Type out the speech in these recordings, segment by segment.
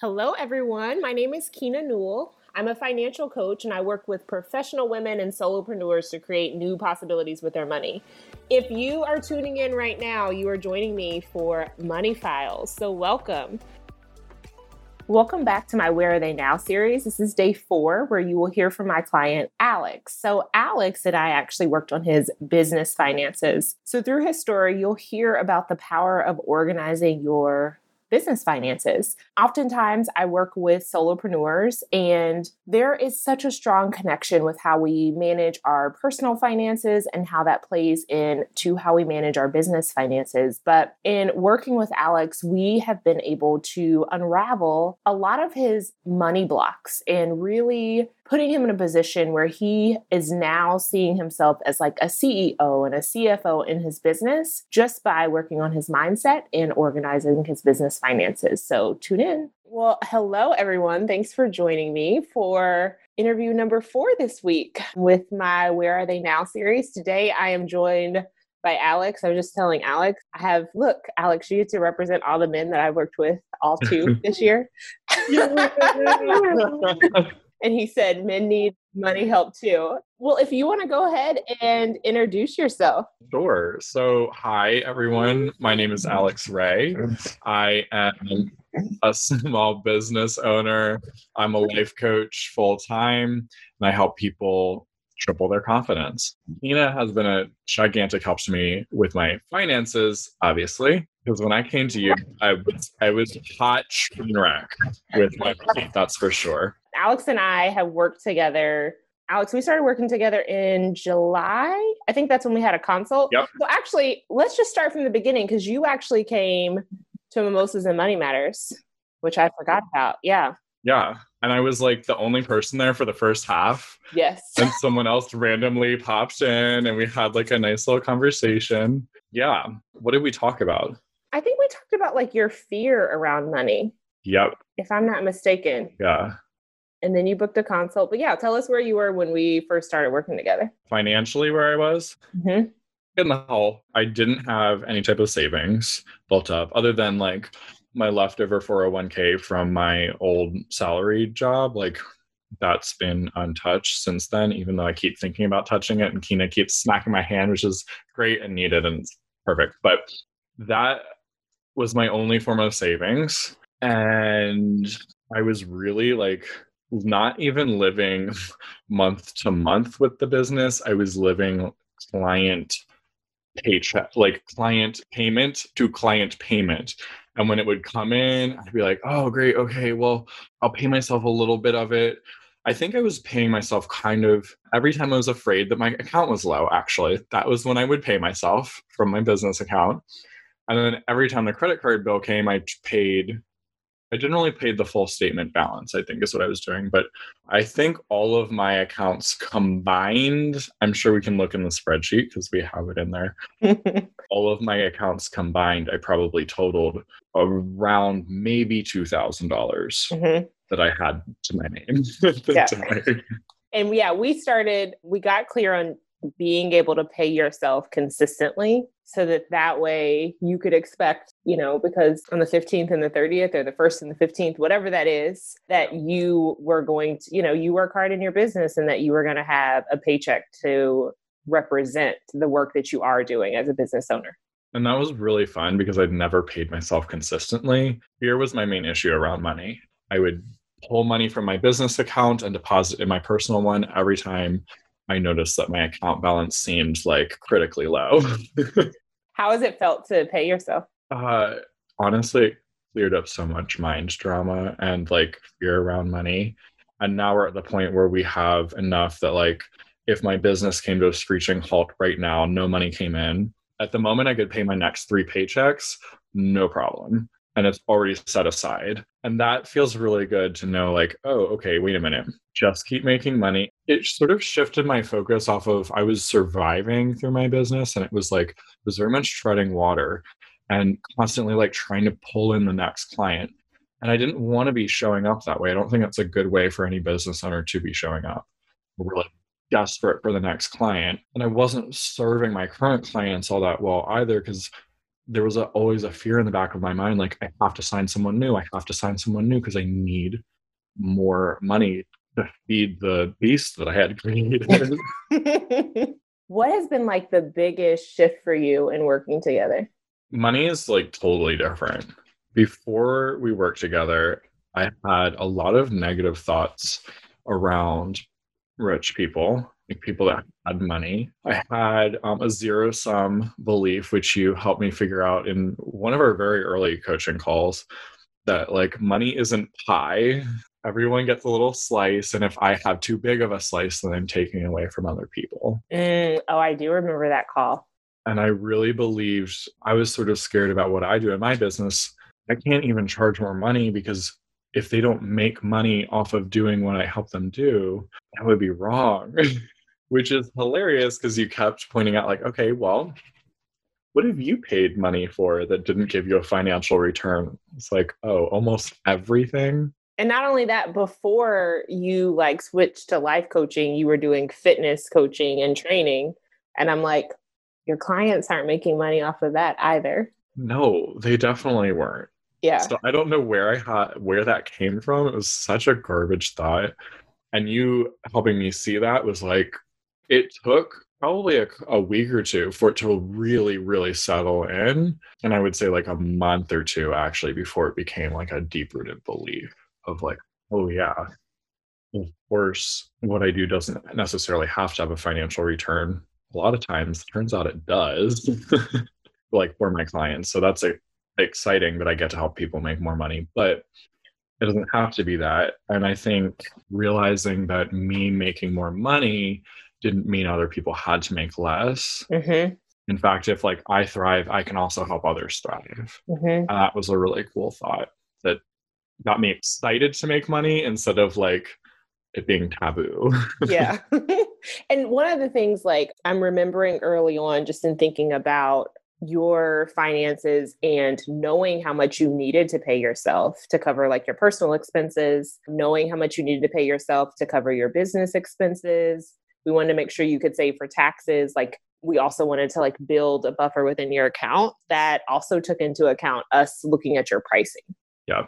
Hello, everyone. My name is Keena Newell. I'm a financial coach and I work with professional women and solopreneurs to create new possibilities with their money. If you are tuning in right now, you are joining me for Money Files. So, welcome. Welcome back to my Where Are They Now series. This is day four, where you will hear from my client, Alex. So, Alex and I actually worked on his business finances. So, through his story, you'll hear about the power of organizing your business finances. Oftentimes, I work with solopreneurs, and there is such a strong connection with how we manage our personal finances and how that plays into how we manage our business finances. But in working with Alex, we have been able to unravel a lot of his money blocks and really putting him in a position where he is now seeing himself as like a CEO and a CFO in his business just by working on his mindset and organizing his business finances. So tune in. Well, hello, everyone. Thanks for joining me for interview number four this week with my Where Are They Now series. Today, I am joined by Alex. I was just telling Alex, I have, look, Alex, you get to represent all the men that I've worked with all two this year. and he said men need money help too. Well, if you want to go ahead and introduce yourself. Sure. So, hi everyone. My name is Alex Ray. I am a small business owner. I'm a life coach full time, and I help people triple their confidence. Nina has been a gigantic help to me with my finances, obviously, because when I came to you, I was I was hot train wreck with my money, that's for sure. Alex and I have worked together. Alex, we started working together in July. I think that's when we had a consult. Yep. So actually, let's just start from the beginning because you actually came to Mimosas and Money Matters, which I forgot about. Yeah. Yeah. And I was like the only person there for the first half. Yes. And someone else randomly popped in and we had like a nice little conversation. Yeah. What did we talk about? I think we talked about like your fear around money. Yep. If I'm not mistaken. Yeah. And then you booked a consult. But yeah, tell us where you were when we first started working together. Financially, where I was. Mm-hmm. In the hall, I didn't have any type of savings built up other than like my leftover 401k from my old salary job. Like that's been untouched since then, even though I keep thinking about touching it and Keena keeps smacking my hand, which is great and needed and perfect. But that was my only form of savings. And I was really like not even living month to month with the business. I was living client paycheck, like client payment to client payment. And when it would come in, I'd be like, oh, great. Okay. Well, I'll pay myself a little bit of it. I think I was paying myself kind of every time I was afraid that my account was low, actually. That was when I would pay myself from my business account. And then every time the credit card bill came, I paid I generally paid the full statement balance, I think is what I was doing. But I think all of my accounts combined, I'm sure we can look in the spreadsheet because we have it in there. all of my accounts combined, I probably totaled around maybe $2,000 mm-hmm. that I had to my name. yeah. and yeah, we started, we got clear on being able to pay yourself consistently so that that way you could expect you know because on the 15th and the 30th or the 1st and the 15th whatever that is that you were going to you know you work hard in your business and that you were going to have a paycheck to represent the work that you are doing as a business owner and that was really fun because I'd never paid myself consistently. Fear was my main issue around money. I would pull money from my business account and deposit in my personal one every time I noticed that my account balance seemed like critically low. How has it felt to pay yourself? Uh, honestly, cleared up so much mind drama and like fear around money. And now we're at the point where we have enough that like if my business came to a screeching halt right now, no money came in. At the moment, I could pay my next three paychecks, no problem and it's already set aside. And that feels really good to know, like, oh, okay, wait a minute, just keep making money. It sort of shifted my focus off of I was surviving through my business, and it was like, it was very much treading water and constantly like trying to pull in the next client. And I didn't want to be showing up that way. I don't think that's a good way for any business owner to be showing up. We're like desperate for the next client. And I wasn't serving my current clients all that well either because there was a, always a fear in the back of my mind like I have to sign someone new. I have to sign someone new because I need more money to feed the beast that I had created. what has been like the biggest shift for you in working together? Money is like totally different. Before we worked together, I had a lot of negative thoughts around rich people, like people that had money. I had um, a zero sum belief, which you helped me figure out in one of our very early coaching calls that like money isn't pie. Everyone gets a little slice. And if I have too big of a slice, then I'm taking away from other people. Mm, oh, I do remember that call. And I really believed I was sort of scared about what I do in my business. I can't even charge more money because if they don't make money off of doing what I help them do, that would be wrong. Which is hilarious because you kept pointing out, like, okay, well, what have you paid money for that didn't give you a financial return? It's like, oh, almost everything. And not only that, before you like switched to life coaching, you were doing fitness coaching and training. And I'm like, your clients aren't making money off of that either. No, they definitely weren't. Yeah. So I don't know where I had where that came from. It was such a garbage thought. And you helping me see that was like it took probably a, a week or two for it to really, really settle in. And I would say like a month or two actually before it became like a deep rooted belief of like, oh yeah, of course, what I do doesn't necessarily have to have a financial return. A lot of times, turns out it does, like for my clients. So that's exciting that I get to help people make more money, but it doesn't have to be that. And I think realizing that me making more money didn't mean other people had to make less. Mm-hmm. In fact, if like I thrive, I can also help others thrive. Mm-hmm. And that was a really cool thought that got me excited to make money instead of like it being taboo. yeah. and one of the things like I'm remembering early on, just in thinking about your finances and knowing how much you needed to pay yourself to cover like your personal expenses, knowing how much you needed to pay yourself to cover your business expenses. We wanted to make sure you could save for taxes. Like we also wanted to like build a buffer within your account that also took into account us looking at your pricing. yeah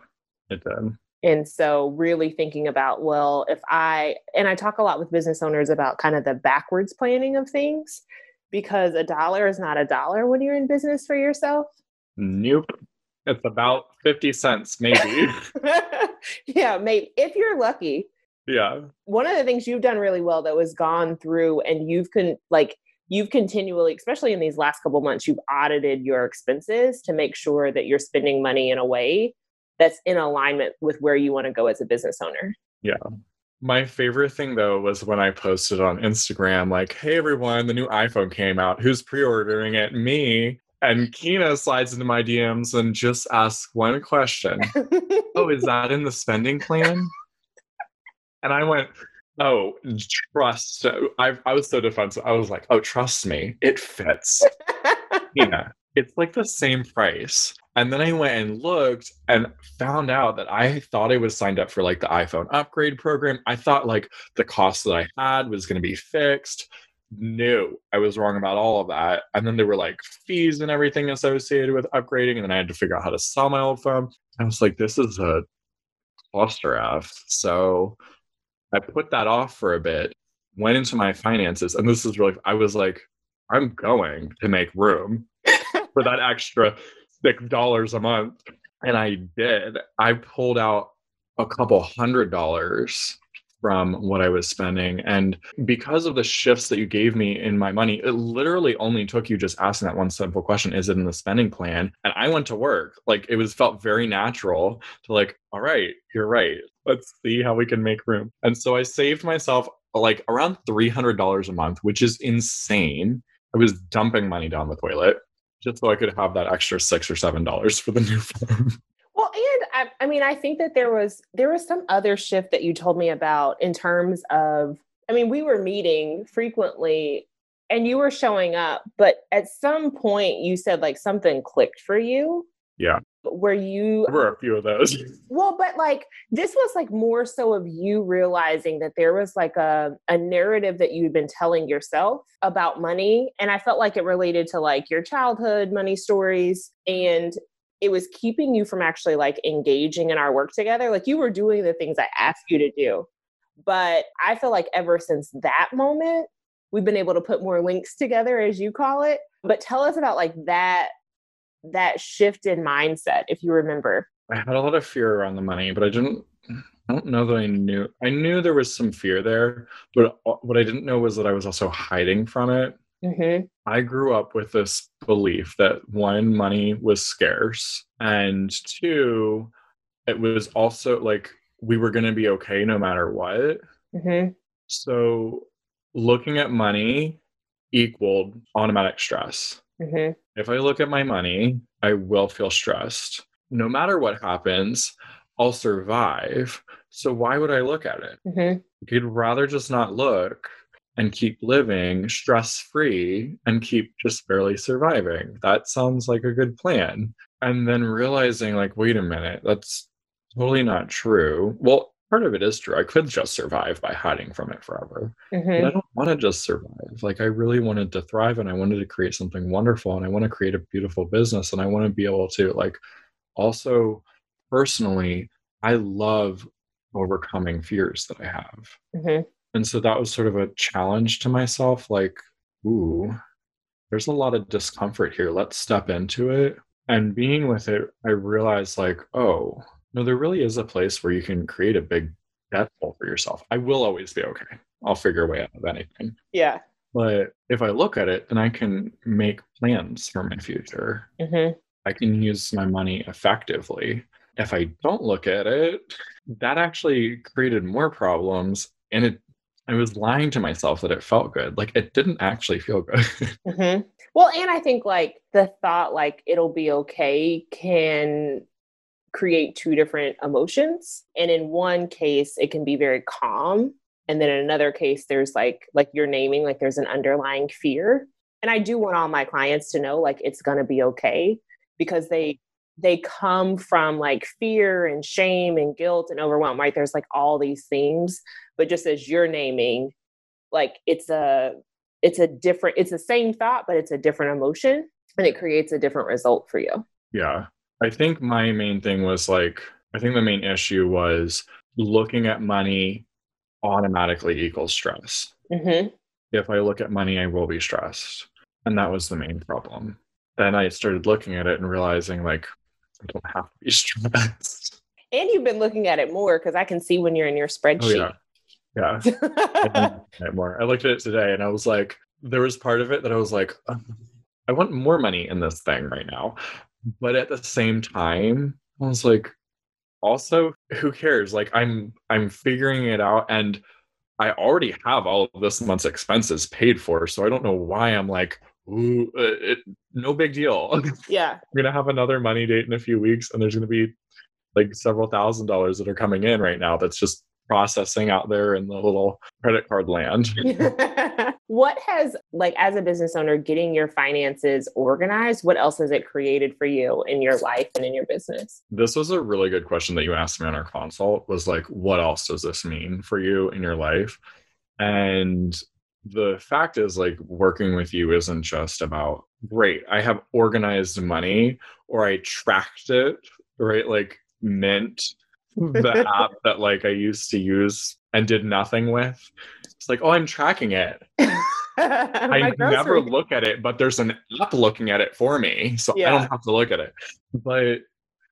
it did. And so, really thinking about, well, if I, and I talk a lot with business owners about kind of the backwards planning of things because a dollar is not a dollar when you're in business for yourself? Nope. It's about 50 cents, maybe. yeah, maybe if you're lucky. Yeah. One of the things you've done really well though is gone through and you've con like you've continually, especially in these last couple months, you've audited your expenses to make sure that you're spending money in a way that's in alignment with where you want to go as a business owner. Yeah. My favorite thing though was when I posted on Instagram, like, hey everyone, the new iPhone came out. Who's pre ordering it? Me. And Keena slides into my DMs and just asks one question Oh, is that in the spending plan? And I went, Oh, trust. I, I was so defensive. I was like, Oh, trust me, it fits. Yeah, it's like the same price. And then I went and looked and found out that I thought I was signed up for like the iPhone upgrade program. I thought like the cost that I had was going to be fixed. No, I was wrong about all of that. And then there were like fees and everything associated with upgrading. And then I had to figure out how to sell my old phone. I was like, this is a cluster F. So I put that off for a bit, went into my finances. And this is really, I was like, I'm going to make room for that extra six dollars a month. And I did. I pulled out a couple hundred dollars from what I was spending. And because of the shifts that you gave me in my money, it literally only took you just asking that one simple question Is it in the spending plan? And I went to work. Like it was felt very natural to, like, all right, you're right. Let's see how we can make room. And so I saved myself like around $300 a month, which is insane. I was dumping money down the toilet just so I could have that extra six or seven dollars for the new phone. I, I, mean, I think that there was there was some other shift that you told me about in terms of. I mean, we were meeting frequently, and you were showing up, but at some point, you said like something clicked for you. Yeah. where you there were a few of those. Well, but like this was like more so of you realizing that there was like a, a narrative that you'd been telling yourself about money. And I felt like it related to like your childhood money stories. And it was keeping you from actually like engaging in our work together. Like you were doing the things I asked you to do. But I feel like ever since that moment, we've been able to put more links together, as you call it. But tell us about like that that shift in mindset, if you remember. I had a lot of fear around the money, but I didn't. I don't know that I knew. I knew there was some fear there, but uh, what I didn't know was that I was also hiding from it. Mm-hmm. I grew up with this belief that one, money was scarce, and two, it was also like we were going to be okay no matter what. Mm-hmm. So looking at money equaled automatic stress. Mm-hmm. If I look at my money, I will feel stressed. No matter what happens, I'll survive. So why would I look at it? Mm-hmm. You'd rather just not look and keep living stress free and keep just barely surviving. That sounds like a good plan. And then realizing, like, wait a minute, that's totally not true. Well, part of it is true. I could just survive by hiding from it forever. Mm-hmm. But I don't want to just survive. Like I really wanted to thrive and I wanted to create something wonderful and I want to create a beautiful business and I want to be able to like also personally I love overcoming fears that I have. Mm-hmm. And so that was sort of a challenge to myself like ooh there's a lot of discomfort here. Let's step into it. And being with it, I realized like, oh, no, there really is a place where you can create a big death hole for yourself. I will always be okay. I'll figure a way out of anything. Yeah. But if I look at it, then I can make plans for my future. Mm-hmm. I can use my money effectively. If I don't look at it, that actually created more problems. And it, I was lying to myself that it felt good. Like it didn't actually feel good. mm-hmm. Well, and I think like the thought, like it'll be okay, can create two different emotions. And in one case, it can be very calm. And then in another case, there's like, like you're naming, like there's an underlying fear. And I do want all my clients to know like it's gonna be okay because they they come from like fear and shame and guilt and overwhelm, right? There's like all these things. But just as you're naming, like it's a it's a different, it's the same thought, but it's a different emotion and it creates a different result for you. Yeah. I think my main thing was like, I think the main issue was looking at money automatically equals stress. Mm-hmm. If I look at money, I will be stressed. And that was the main problem. Then I started looking at it and realizing, like, I don't have to be stressed. And you've been looking at it more because I can see when you're in your spreadsheet. Oh, yeah. Yeah. I more. I looked at it today and I was like, there was part of it that I was like, I want more money in this thing right now. But at the same time, I was like, also, who cares? Like I'm I'm figuring it out and I already have all of this month's expenses paid for. So I don't know why I'm like, ooh, uh, it, no big deal. Yeah. We're going to have another money date in a few weeks and there's going to be like several thousand dollars that are coming in right now that's just processing out there in the little credit card land. what has like as a business owner getting your finances organized what else has it created for you in your life and in your business? This was a really good question that you asked me on our consult was like what else does this mean for you in your life? And the fact is like working with you isn't just about great i have organized money or i tracked it right? Like mint the app that like i used to use and did nothing with it's like, oh, I'm tracking it. I never look at it, but there's an app looking at it for me. So yeah. I don't have to look at it. But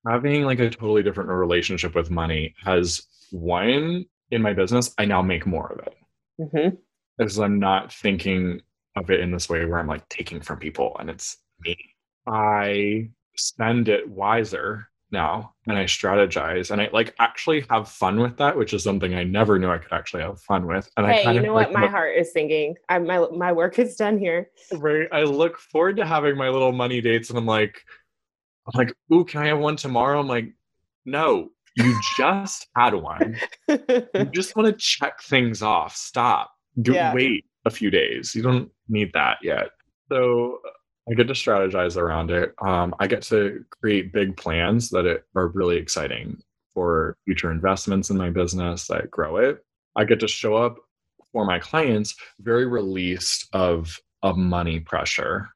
having like a totally different relationship with money has one in my business, I now make more of it. Mm-hmm. Because I'm not thinking of it in this way where I'm like taking from people and it's me. I spend it wiser now and I mm-hmm. strategize and I like actually have fun with that, which is something I never knew I could actually have fun with. And hey, I you know what my heart is thinking. I my my work is done here. Right. I look forward to having my little money dates and I'm like, I'm like, ooh, can I have one tomorrow? I'm like, no, you just had one. you just want to check things off. Stop. Do yeah. wait a few days. You don't need that yet. So I get to strategize around it. Um, I get to create big plans that are really exciting for future investments in my business that grow it. I get to show up for my clients very released of of money pressure.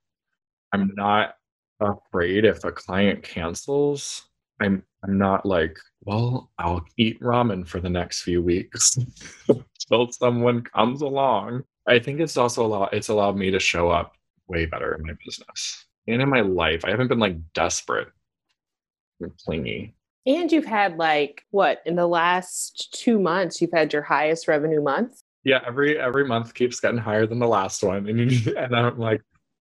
I'm not afraid if a client cancels. I'm I'm not like, well, I'll eat ramen for the next few weeks until someone comes along. I think it's also a lot it's allowed me to show up way better in my business and in my life. I haven't been like desperate and clingy. And you've had like what in the last two months, you've had your highest revenue month. Yeah, every every month keeps getting higher than the last one, and you, and I'm like,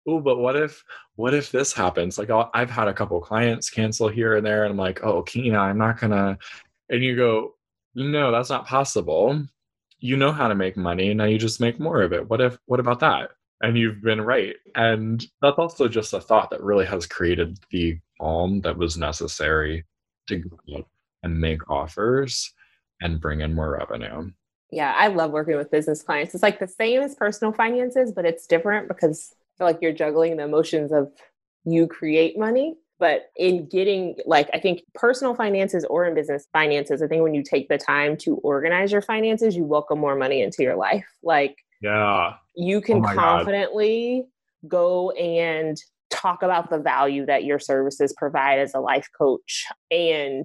oh, but what if what if this happens? Like i have had a couple clients cancel here and there, and I'm like, oh, Keena, I'm not gonna. And you go, no, that's not possible. You know how to make money, now you just make more of it. What if? What about that? And you've been right. And that's also just a thought that really has created the calm that was necessary to go and make offers and bring in more revenue. Yeah, I love working with business clients. It's like the same as personal finances, but it's different because I feel like you're juggling the emotions of you create money. But in getting, like, I think personal finances or in business finances, I think when you take the time to organize your finances, you welcome more money into your life. Like, yeah, you can oh confidently God. go and talk about the value that your services provide as a life coach. And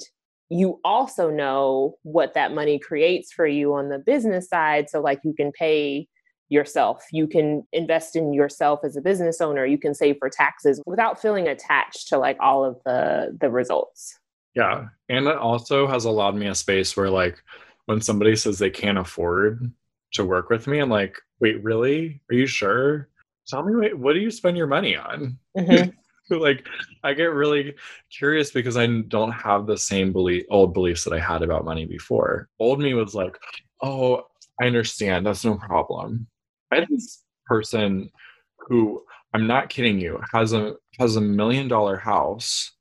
you also know what that money creates for you on the business side. So like you can pay yourself. You can invest in yourself as a business owner. You can save for taxes without feeling attached to like all of the the results. Yeah. And it also has allowed me a space where like when somebody says they can't afford to work with me i'm like wait really are you sure tell me wait, what do you spend your money on mm-hmm. like I get really curious because I don't have the same belief old beliefs that I had about money before. Old me was like, oh, I understand, that's no problem. I had this person who I'm not kidding you, has a has a million dollar house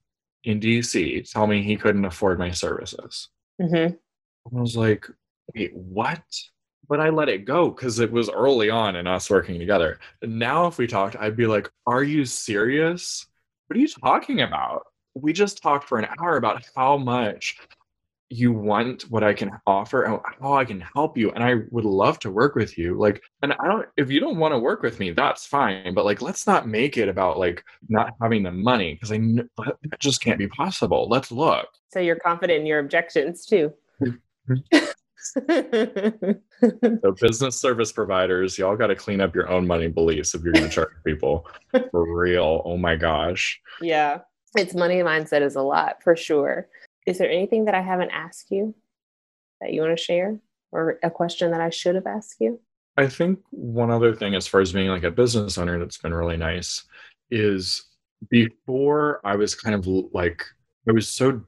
in DC tell me he couldn't afford my services. Mm-hmm. I was like, wait, what? But I let it go because it was early on in us working together. Now, if we talked, I'd be like, Are you serious? What are you talking about? We just talked for an hour about how much you want what I can offer and how I can help you. And I would love to work with you. Like, and I don't, if you don't want to work with me, that's fine. But like, let's not make it about like not having the money because I know that just can't be possible. Let's look. So you're confident in your objections too. Mm-hmm. so business service providers, y'all got to clean up your own money beliefs if you're going to charge people for real. Oh my gosh. Yeah, it's money mindset is a lot for sure. Is there anything that I haven't asked you that you want to share, or a question that I should have asked you? I think one other thing, as far as being like a business owner, that's been really nice is before I was kind of like I was so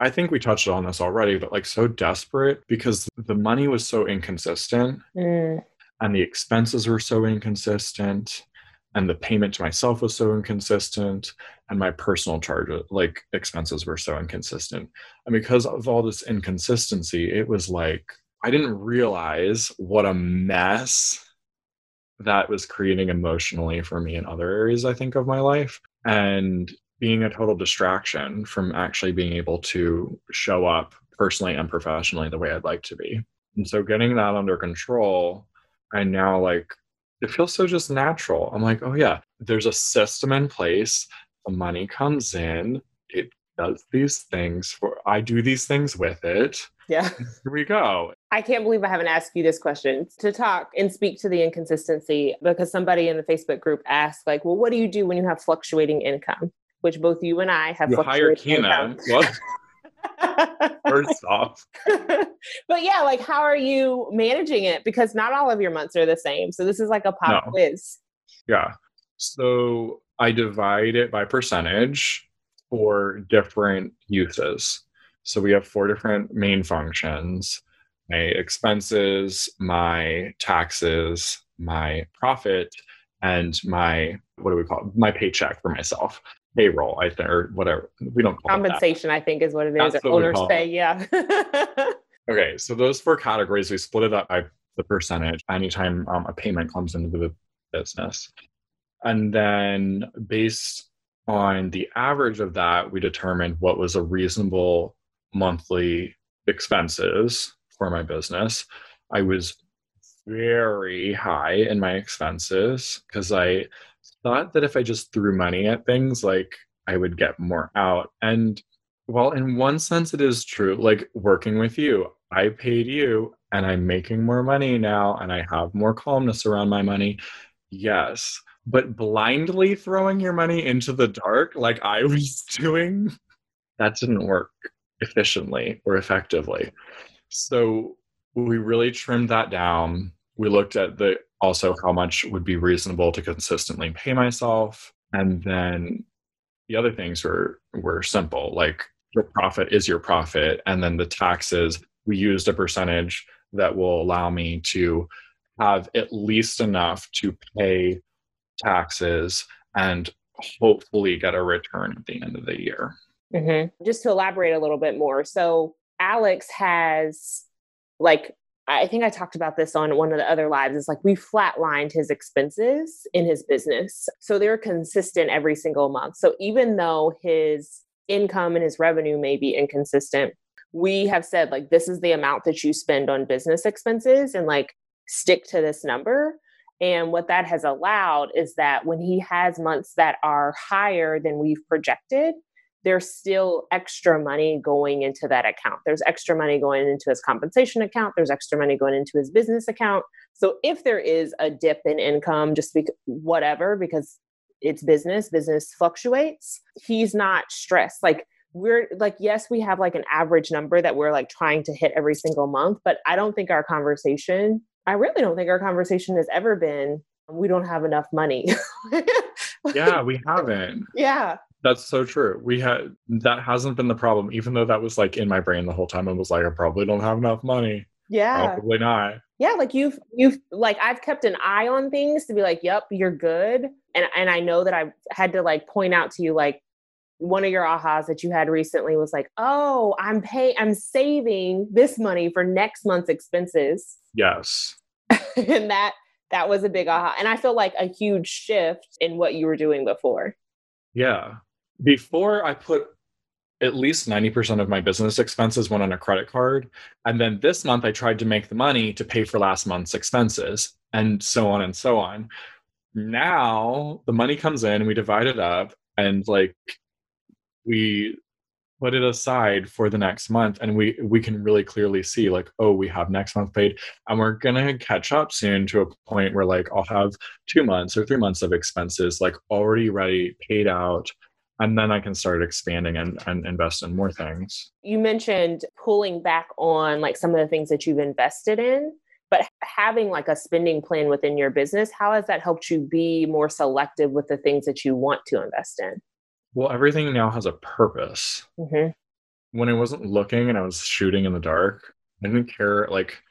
I think we touched on this already, but like so desperate because the money was so inconsistent mm. and the expenses were so inconsistent and the payment to myself was so inconsistent and my personal charges like expenses were so inconsistent. And because of all this inconsistency, it was like I didn't realize what a mess that was creating emotionally for me in other areas I think of my life. And being a total distraction from actually being able to show up personally and professionally the way I'd like to be. And so getting that under control, I now like it feels so just natural. I'm like, oh yeah, there's a system in place. The money comes in, it does these things for I do these things with it. Yeah. Here we go. I can't believe I haven't asked you this question to talk and speak to the inconsistency because somebody in the Facebook group asked, like, well, what do you do when you have fluctuating income? Which both you and I have. You hire Keena. What? First off. but yeah, like how are you managing it? Because not all of your months are the same. So this is like a pop no. quiz. Yeah. So I divide it by percentage for different uses. So we have four different main functions my expenses, my taxes, my profit, and my what do we call it? my paycheck for myself payroll, I think, or whatever. We don't compensation. I think is what it is. Owners pay. Yeah. okay, so those four categories, we split it up by the percentage anytime um, a payment comes into the business. And then based on the average of that, we determined what was a reasonable monthly expenses for my business. I was very high in my expenses because I thought that if I just threw money at things, like I would get more out. And well, in one sense, it is true. Like working with you, I paid you and I'm making more money now and I have more calmness around my money. Yes. But blindly throwing your money into the dark, like I was doing, that didn't work efficiently or effectively. So we really trimmed that down. We looked at the also how much would be reasonable to consistently pay myself. And then the other things were were simple, like your profit is your profit. And then the taxes, we used a percentage that will allow me to have at least enough to pay taxes and hopefully get a return at the end of the year. Mm-hmm. Just to elaborate a little bit more. So, Alex has, like, I think I talked about this on one of the other lives. It's like we flatlined his expenses in his business. So they're consistent every single month. So even though his income and his revenue may be inconsistent, we have said, like, this is the amount that you spend on business expenses and like stick to this number. And what that has allowed is that when he has months that are higher than we've projected, there's still extra money going into that account. There's extra money going into his compensation account. There's extra money going into his business account. So if there is a dip in income, just because whatever, because it's business, business fluctuates, he's not stressed. Like we're like, yes, we have like an average number that we're like trying to hit every single month, but I don't think our conversation, I really don't think our conversation has ever been we don't have enough money. yeah, we haven't. Yeah. That's so true. We had that hasn't been the problem, even though that was like in my brain the whole time. I was like, I probably don't have enough money. Yeah. Probably not. Yeah, like you've you've like I've kept an eye on things to be like, yep, you're good. And and I know that I've had to like point out to you like one of your ahas that you had recently was like, oh, I'm pay I'm saving this money for next month's expenses. Yes. and that that was a big aha. And I feel like a huge shift in what you were doing before. Yeah before I put at least 90% of my business expenses went on a credit card. And then this month I tried to make the money to pay for last month's expenses and so on and so on. Now the money comes in, we divide it up and like we put it aside for the next month and we we can really clearly see like oh we have next month paid and we're gonna catch up soon to a point where like i'll have two months or three months of expenses like already ready paid out and then I can start expanding and, and invest in more things. You mentioned pulling back on like some of the things that you've invested in, but having like a spending plan within your business, how has that helped you be more selective with the things that you want to invest in? Well, everything now has a purpose. Mm-hmm. When I wasn't looking and I was shooting in the dark, I didn't care like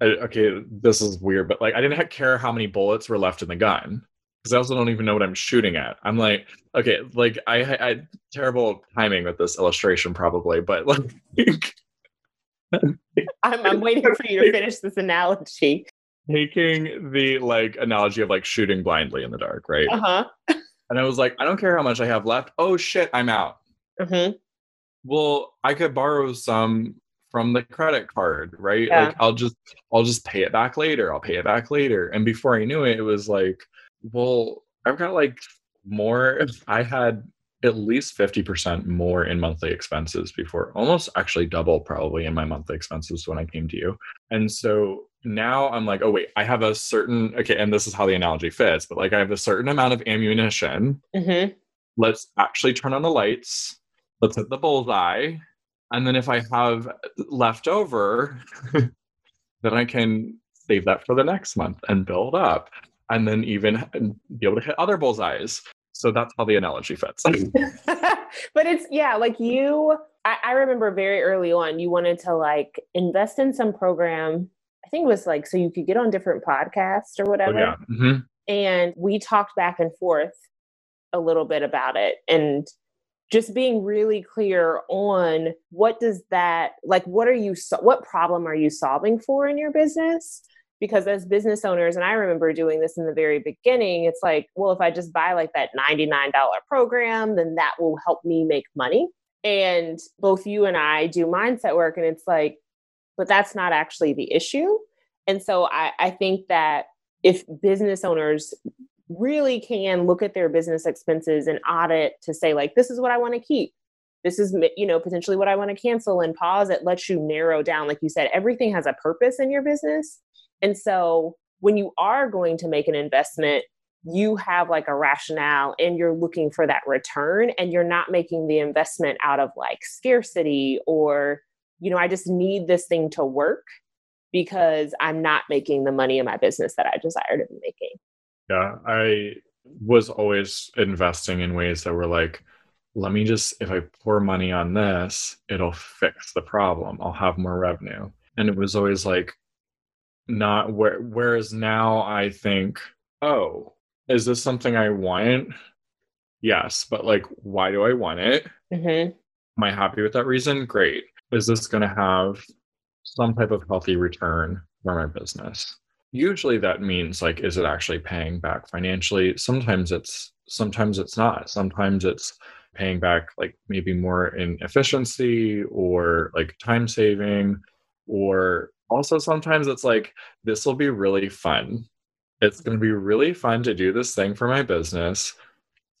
I, okay, this is weird, but like I didn't care how many bullets were left in the gun because I also don't even know what I'm shooting at. I'm like, okay, like I, I terrible timing with this illustration probably, but like I'm, I'm waiting for you to finish this analogy. Taking the like analogy of like shooting blindly in the dark, right? Uh-huh. and I was like, I don't care how much I have left. Oh shit, I'm out. Mm-hmm. Well, I could borrow some from the credit card, right? Yeah. Like I'll just I'll just pay it back later. I'll pay it back later. And before I knew it, it was like well, I've got like more. I had at least 50% more in monthly expenses before, almost actually double probably in my monthly expenses when I came to you. And so now I'm like, oh, wait, I have a certain, okay, and this is how the analogy fits, but like I have a certain amount of ammunition. Mm-hmm. Let's actually turn on the lights. Let's hit the bullseye. And then if I have left over, then I can save that for the next month and build up and then even be able to hit other bullseyes. So that's how the analogy fits. but it's yeah, like you I, I, remember very early on you wanted to like invest in some program. I think it was like so you could get on different podcasts or whatever. Oh, yeah. Mm-hmm. And we talked back and forth a little bit about it and just being really clear on what does that like what are you so- what problem are you solving for in your business because as business owners and i remember doing this in the very beginning it's like well if i just buy like that $99 program then that will help me make money. And both you and i do mindset work and it's like but that's not actually the issue. And so i, I think that if business owners really can look at their business expenses and audit to say like this is what i want to keep. This is you know potentially what i want to cancel and pause it lets you narrow down like you said everything has a purpose in your business and so when you are going to make an investment, you have like a rationale and you're looking for that return and you're not making the investment out of like scarcity or, you know, I just need this thing to work because I'm not making the money in my business that I desire to be making. Yeah, I was always investing in ways that were like, let me just, if I pour money on this, it'll fix the problem. I'll have more revenue. And it was always like, not where whereas now i think oh is this something i want? Yes but like why do i want it? Mm-hmm. am i happy with that reason? Great. Is this going to have some type of healthy return for my business? Usually that means like is it actually paying back financially? Sometimes it's sometimes it's not. Sometimes it's paying back like maybe more in efficiency or like time saving or also sometimes it's like this will be really fun. It's going to be really fun to do this thing for my business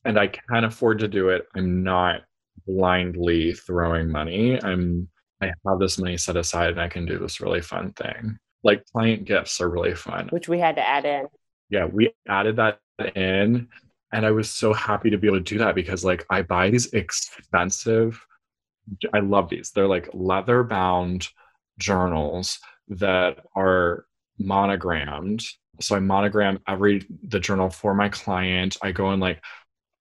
and i can afford to do it. I'm not blindly throwing money. I'm i have this money set aside and i can do this really fun thing. Like client gifts are really fun. Which we had to add in. Yeah we added that in and i was so happy to be able to do that because like i buy these expensive i love these. They're like leather bound journals that are monogrammed. So I monogram every the journal for my client. I go and like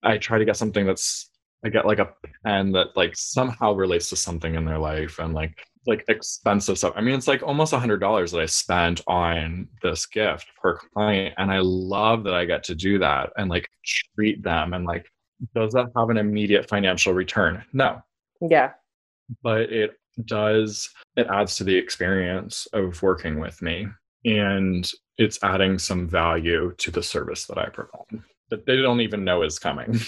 I try to get something that's I get like a pen that like somehow relates to something in their life and like like expensive stuff. I mean, it's like almost a hundred dollars that I spent on this gift per client. And I love that I get to do that and like treat them and like does that have an immediate financial return? No. Yeah. But it does it adds to the experience of working with me and it's adding some value to the service that I provide that they don't even know is coming.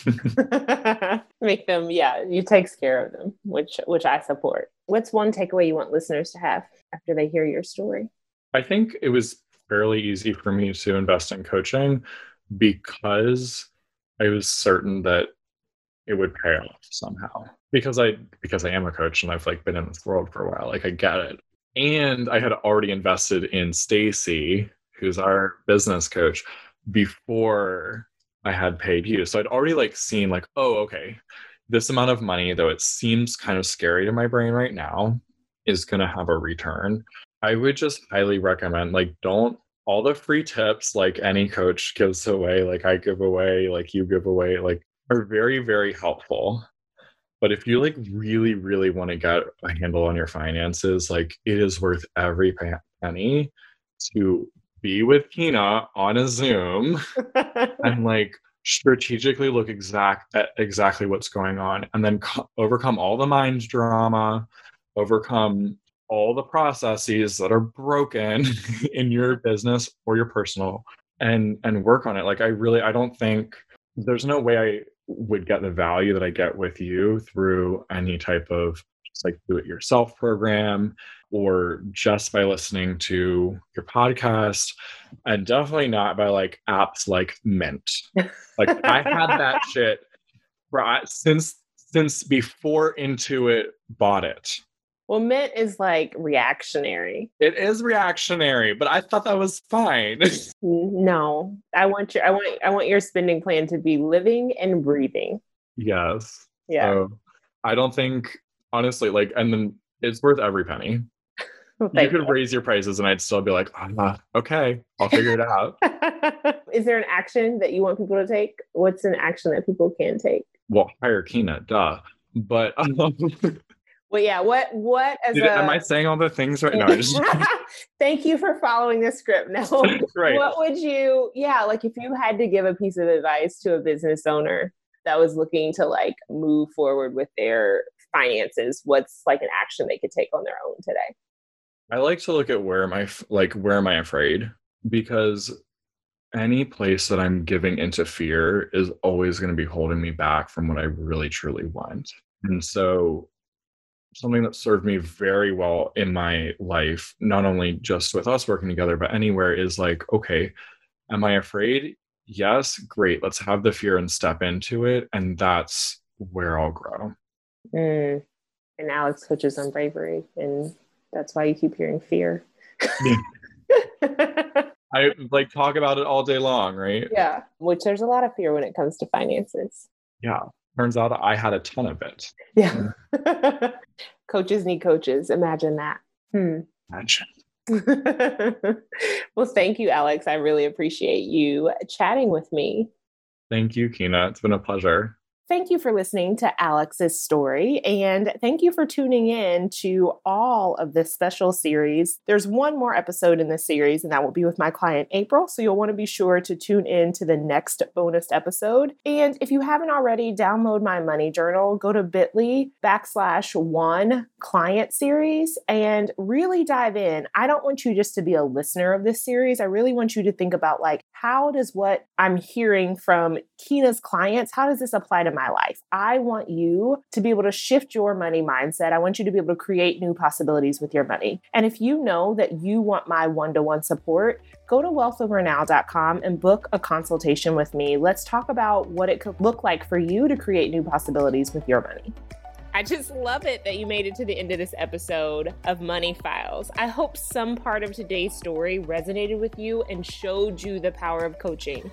Make them, yeah, you takes care of them, which which I support. What's one takeaway you want listeners to have after they hear your story? I think it was fairly easy for me to invest in coaching because I was certain that it would pay off somehow because I because I am a coach and I've like been in this world for a while. Like I get it. And I had already invested in Stacy, who's our business coach, before I had paid you. So I'd already like seen like, oh, okay, this amount of money, though it seems kind of scary to my brain right now, is gonna have a return. I would just highly recommend like don't all the free tips like any coach gives away, like I give away, like you give away, like are very, very helpful but if you like really, really want to get a handle on your finances, like it is worth every penny to be with Keena on a Zoom and like strategically look exact at exactly what's going on and then co- overcome all the mind drama, overcome all the processes that are broken in your business or your personal and and work on it. Like I really I don't think there's no way I would get the value that I get with you through any type of just like do it yourself program or just by listening to your podcast and definitely not by like apps like Mint. Like I had that shit since since before Intuit bought it. Well, Mint is like reactionary. It is reactionary, but I thought that was fine. no, I want your I want I want your spending plan to be living and breathing. Yes. Yeah. So I don't think honestly, like, and then it's worth every penny. well, you could you. raise your prices, and I'd still be like, okay, I'll figure it out. is there an action that you want people to take? What's an action that people can take? Well, hire Keena, duh. But um, well, yeah. What what as Did, a, am I saying all the things right now? Just... Thank you for following the script. Now, right. what would you? Yeah, like if you had to give a piece of advice to a business owner that was looking to like move forward with their finances, what's like an action they could take on their own today? I like to look at where am I like where am I afraid? because any place that I'm giving into fear is always going to be holding me back from what I really truly want. And so, something that served me very well in my life, not only just with us working together, but anywhere, is like, okay, am I afraid? Yes, great. Let's have the fear and step into it. And that's where I'll grow. Mm. And Alex coaches on bravery. And that's why you keep hearing fear. I like talk about it all day long, right? Yeah, which there's a lot of fear when it comes to finances. Yeah. Turns out I had a ton of it. Yeah. coaches need coaches. Imagine that. Hmm. Imagine. well, thank you, Alex. I really appreciate you chatting with me. Thank you, Keena. It's been a pleasure. Thank you for listening to Alex's story, and thank you for tuning in to all of this special series. There's one more episode in this series, and that will be with my client April. So you'll want to be sure to tune in to the next bonus episode. And if you haven't already, download my money journal. Go to bit.ly backslash one client series and really dive in. I don't want you just to be a listener of this series. I really want you to think about like, how does what I'm hearing from Keena's clients, how does this apply to my life? I want you to be able to shift your money mindset. I want you to be able to create new possibilities with your money. And if you know that you want my one-to-one support, go to wealthovernow.com and book a consultation with me. Let's talk about what it could look like for you to create new possibilities with your money. I just love it that you made it to the end of this episode of Money Files. I hope some part of today's story resonated with you and showed you the power of coaching.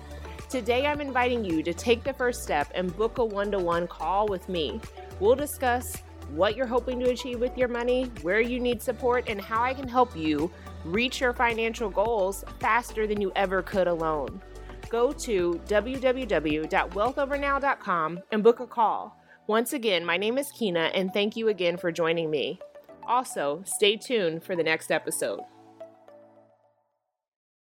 Today, I'm inviting you to take the first step and book a one to one call with me. We'll discuss what you're hoping to achieve with your money, where you need support, and how I can help you reach your financial goals faster than you ever could alone. Go to www.wealthovernow.com and book a call. Once again, my name is Keena, and thank you again for joining me. Also, stay tuned for the next episode.